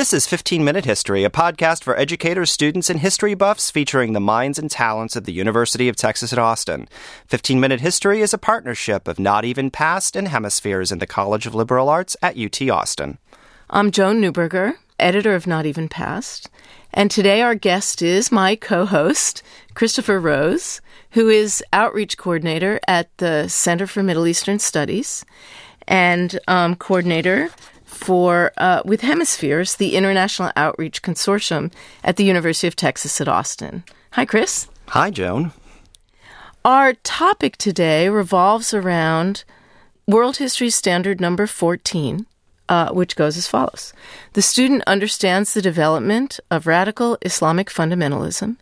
This is 15 Minute History, a podcast for educators, students, and history buffs featuring the minds and talents of the University of Texas at Austin. 15 Minute History is a partnership of Not Even Past and Hemispheres in the College of Liberal Arts at UT Austin. I'm Joan Neuberger, editor of Not Even Past, and today our guest is my co host, Christopher Rose, who is outreach coordinator at the Center for Middle Eastern Studies and um, coordinator for uh, with Hemispheres, the International Outreach Consortium at the University of Texas at Austin. Hi, Chris. Hi, Joan. Our topic today revolves around World History Standard number 14, uh, which goes as follows The student understands the development of radical Islamic fundamentalism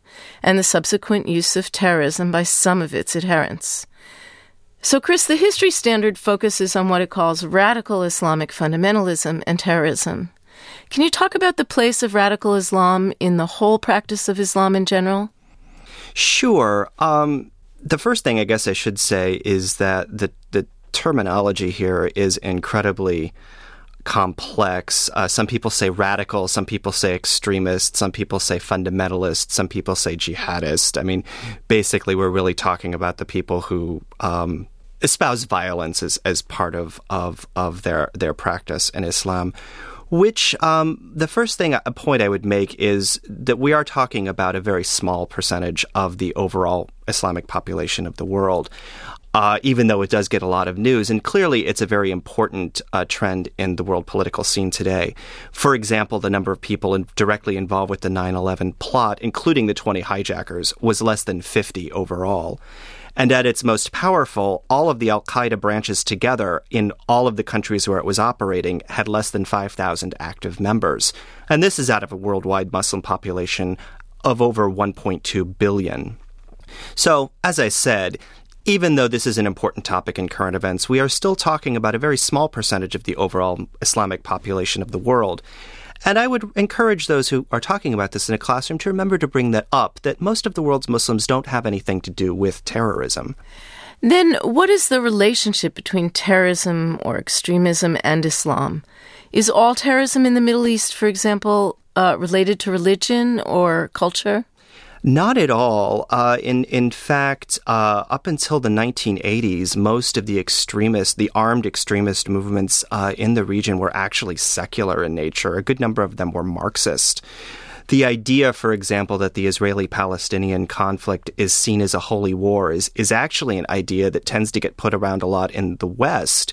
and the subsequent use of terrorism by some of its adherents. So, Chris, the history standard focuses on what it calls radical Islamic fundamentalism and terrorism. Can you talk about the place of radical Islam in the whole practice of Islam in general? Sure. Um, the first thing I guess I should say is that the, the terminology here is incredibly complex. Uh, some people say radical, some people say extremist, some people say fundamentalist, some people say jihadist. I mean, basically, we're really talking about the people who um, espouse violence as, as part of, of, of their, their practice in Islam. Which um, the first thing a point I would make is that we are talking about a very small percentage of the overall Islamic population of the world uh, even though it does get a lot of news. And clearly, it's a very important uh, trend in the world political scene today. For example, the number of people in, directly involved with the 9 11 plot, including the 20 hijackers, was less than 50 overall. And at its most powerful, all of the Al Qaeda branches together in all of the countries where it was operating had less than 5,000 active members. And this is out of a worldwide Muslim population of over 1.2 billion. So, as I said, even though this is an important topic in current events, we are still talking about a very small percentage of the overall Islamic population of the world. And I would encourage those who are talking about this in a classroom to remember to bring that up that most of the world's Muslims don't have anything to do with terrorism. Then, what is the relationship between terrorism or extremism and Islam? Is all terrorism in the Middle East, for example, uh, related to religion or culture? Not at all. Uh, in in fact, uh, up until the 1980s, most of the extremist, the armed extremist movements uh, in the region were actually secular in nature. A good number of them were Marxist. The idea, for example, that the Israeli Palestinian conflict is seen as a holy war is, is actually an idea that tends to get put around a lot in the West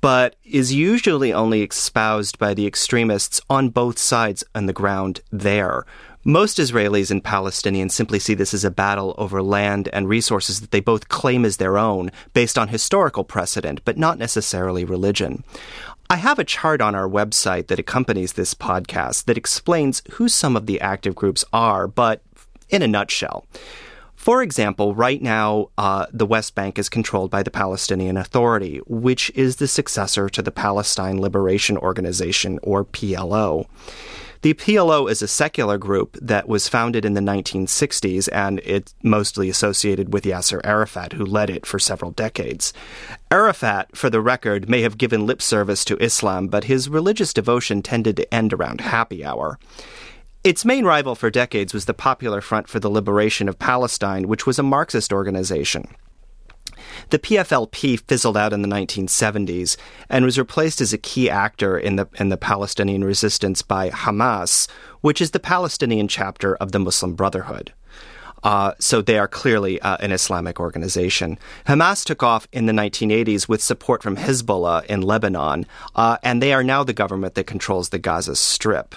but is usually only espoused by the extremists on both sides on the ground there. Most Israelis and Palestinians simply see this as a battle over land and resources that they both claim as their own based on historical precedent, but not necessarily religion. I have a chart on our website that accompanies this podcast that explains who some of the active groups are, but in a nutshell. For example, right now, uh, the West Bank is controlled by the Palestinian Authority, which is the successor to the Palestine Liberation Organization, or PLO. The PLO is a secular group that was founded in the 1960s and it's mostly associated with Yasser Arafat, who led it for several decades. Arafat, for the record, may have given lip service to Islam, but his religious devotion tended to end around happy hour. Its main rival for decades was the Popular Front for the Liberation of Palestine, which was a Marxist organization. The PFLP fizzled out in the 1970s and was replaced as a key actor in the in the Palestinian resistance by Hamas, which is the Palestinian chapter of the Muslim Brotherhood. Uh, so they are clearly uh, an Islamic organization. Hamas took off in the 1980s with support from Hezbollah in Lebanon, uh, and they are now the government that controls the Gaza Strip.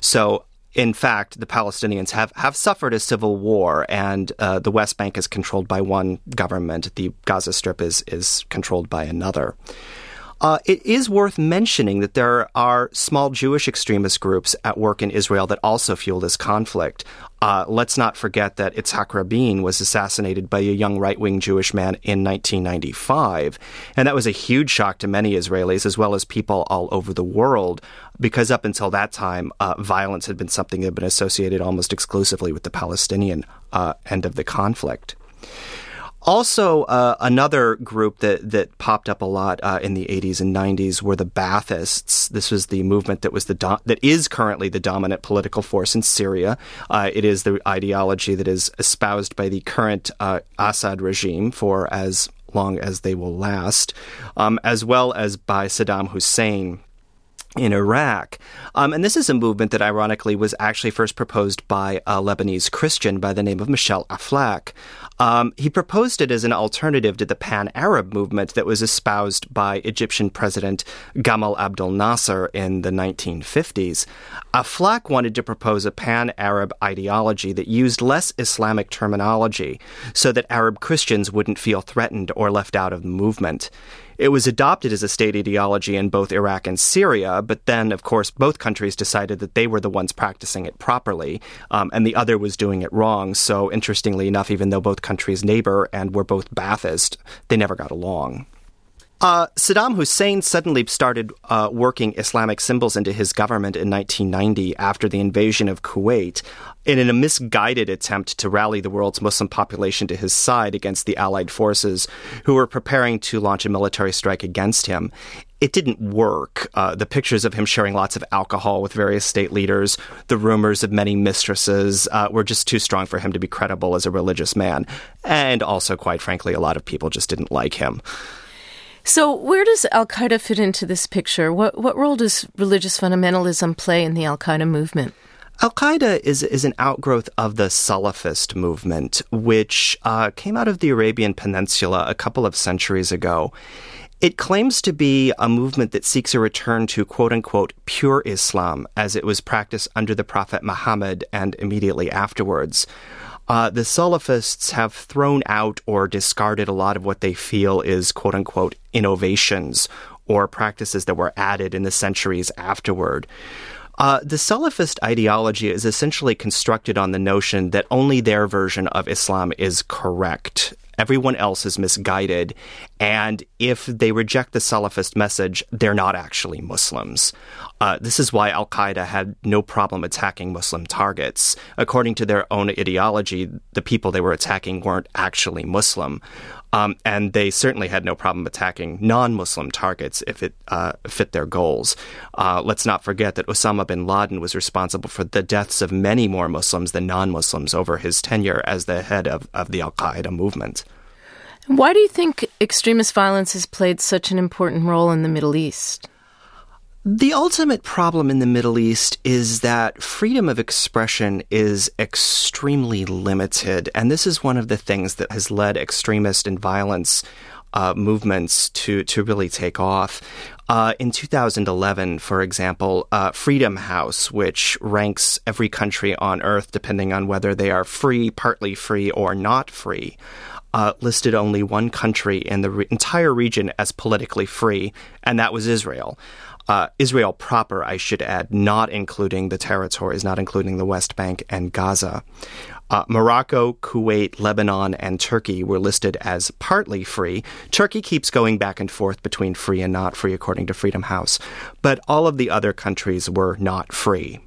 So in fact, the Palestinians have, have suffered a civil war, and uh, the West Bank is controlled by one government. The Gaza Strip is, is controlled by another. Uh, it is worth mentioning that there are small Jewish extremist groups at work in Israel that also fuel this conflict. Uh, let's not forget that Itzhak Rabin was assassinated by a young right wing Jewish man in 1995. And that was a huge shock to many Israelis, as well as people all over the world, because up until that time, uh, violence had been something that had been associated almost exclusively with the Palestinian uh, end of the conflict. Also, uh, another group that, that popped up a lot uh, in the 80s and 90s were the Baathists. This was the movement that was the do- that is currently the dominant political force in Syria. Uh, it is the ideology that is espoused by the current uh, Assad regime for as long as they will last, um, as well as by Saddam Hussein in Iraq. Um, and this is a movement that ironically was actually first proposed by a Lebanese Christian by the name of Michel Aflaq. Um, he proposed it as an alternative to the pan Arab movement that was espoused by Egyptian President Gamal Abdel Nasser in the 1950s. Aflaq wanted to propose a pan Arab ideology that used less Islamic terminology so that Arab Christians wouldn't feel threatened or left out of the movement. It was adopted as a state ideology in both Iraq and Syria, but then, of course, both countries decided that they were the ones practicing it properly, um, and the other was doing it wrong. So, interestingly enough, even though both countries neighbor and were both Baathist, they never got along. Uh, Saddam Hussein suddenly started uh, working Islamic symbols into his government in 1990 after the invasion of Kuwait in a misguided attempt to rally the world's Muslim population to his side against the Allied forces who were preparing to launch a military strike against him. It didn't work. Uh, the pictures of him sharing lots of alcohol with various state leaders, the rumors of many mistresses, uh, were just too strong for him to be credible as a religious man. And also, quite frankly, a lot of people just didn't like him. So, where does Al Qaeda fit into this picture? What what role does religious fundamentalism play in the Al Qaeda movement? Al Qaeda is is an outgrowth of the Salafist movement, which uh, came out of the Arabian Peninsula a couple of centuries ago. It claims to be a movement that seeks a return to quote unquote pure Islam as it was practiced under the Prophet Muhammad and immediately afterwards. Uh, the Salafists have thrown out or discarded a lot of what they feel is quote unquote innovations or practices that were added in the centuries afterward. Uh, the Salafist ideology is essentially constructed on the notion that only their version of Islam is correct Everyone else is misguided. And if they reject the Salafist message, they're not actually Muslims. Uh, this is why Al Qaeda had no problem attacking Muslim targets. According to their own ideology, the people they were attacking weren't actually Muslim. Um, and they certainly had no problem attacking non Muslim targets if it uh, fit their goals. Uh, let's not forget that Osama bin Laden was responsible for the deaths of many more Muslims than non Muslims over his tenure as the head of, of the Al Qaeda movement. Why do you think extremist violence has played such an important role in the Middle East? The ultimate problem in the Middle East is that freedom of expression is extremely limited. And this is one of the things that has led extremist and violence uh, movements to, to really take off. Uh, in 2011, for example, uh, Freedom House, which ranks every country on earth depending on whether they are free, partly free, or not free, uh, listed only one country in the re- entire region as politically free, and that was Israel. Uh, Israel proper, I should add, not including the territories, not including the West Bank and Gaza. Uh, Morocco, Kuwait, Lebanon, and Turkey were listed as partly free. Turkey keeps going back and forth between free and not free, according to Freedom House. But all of the other countries were not free.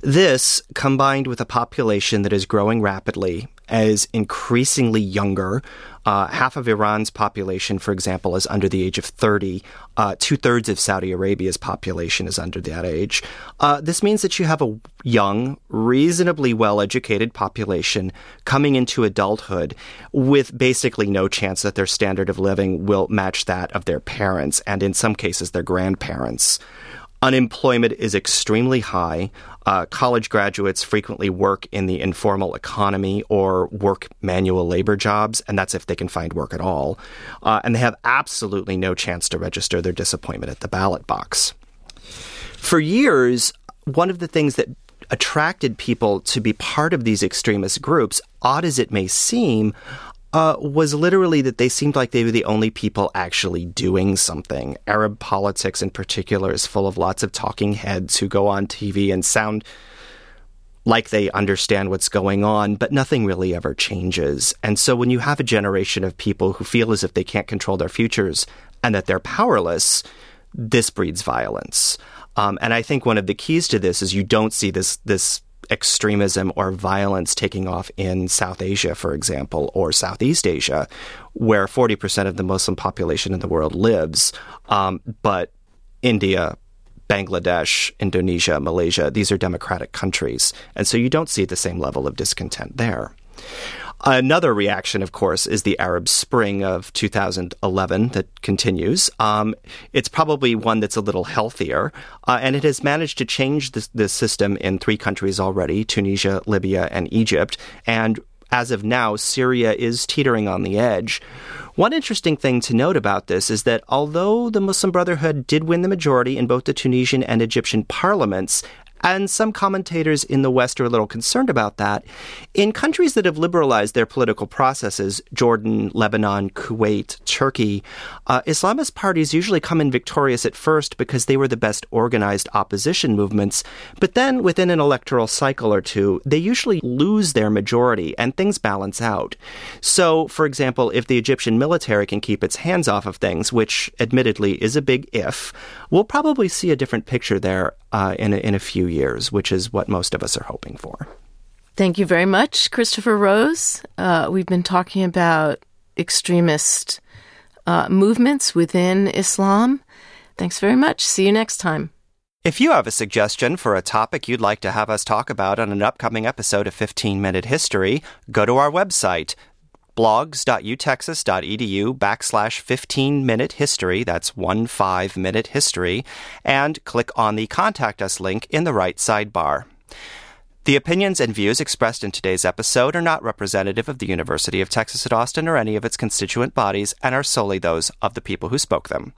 This, combined with a population that is growing rapidly, as increasingly younger. Uh, half of Iran's population, for example, is under the age of 30. Uh, Two thirds of Saudi Arabia's population is under that age. Uh, this means that you have a young, reasonably well educated population coming into adulthood with basically no chance that their standard of living will match that of their parents, and in some cases, their grandparents. Unemployment is extremely high. Uh, college graduates frequently work in the informal economy or work manual labor jobs, and that's if they can find work at all. Uh, and they have absolutely no chance to register their disappointment at the ballot box. For years, one of the things that attracted people to be part of these extremist groups, odd as it may seem, uh, was literally that they seemed like they were the only people actually doing something. Arab politics, in particular, is full of lots of talking heads who go on TV and sound like they understand what's going on, but nothing really ever changes. And so when you have a generation of people who feel as if they can't control their futures and that they're powerless, this breeds violence. Um, and I think one of the keys to this is you don't see this this extremism or violence taking off in South Asia, for example, or Southeast Asia, where 40% of the Muslim population in the world lives. Um, but India, Bangladesh, Indonesia, Malaysia, these are democratic countries. And so you don't see the same level of discontent there. Another reaction, of course, is the Arab Spring of 2011 that continues. Um, it's probably one that's a little healthier, uh, and it has managed to change the, the system in three countries already Tunisia, Libya, and Egypt. And as of now, Syria is teetering on the edge. One interesting thing to note about this is that although the Muslim Brotherhood did win the majority in both the Tunisian and Egyptian parliaments, and some commentators in the West are a little concerned about that. In countries that have liberalized their political processes, Jordan, Lebanon, Kuwait, Turkey, uh, Islamist parties usually come in victorious at first because they were the best organized opposition movements. But then within an electoral cycle or two, they usually lose their majority and things balance out. So, for example, if the Egyptian military can keep its hands off of things, which admittedly is a big if, we'll probably see a different picture there uh, in, a, in a few years, which is what most of us are hoping for. Thank you very much, Christopher Rose. Uh, we've been talking about extremist uh, movements within Islam. Thanks very much. See you next time. If you have a suggestion for a topic you'd like to have us talk about on an upcoming episode of 15 Minute History, go to our website, blogs.utexas.edu backslash 15 minute history. That's one five minute history. And click on the contact us link in the right sidebar. The opinions and views expressed in today's episode are not representative of the University of Texas at Austin or any of its constituent bodies and are solely those of the people who spoke them.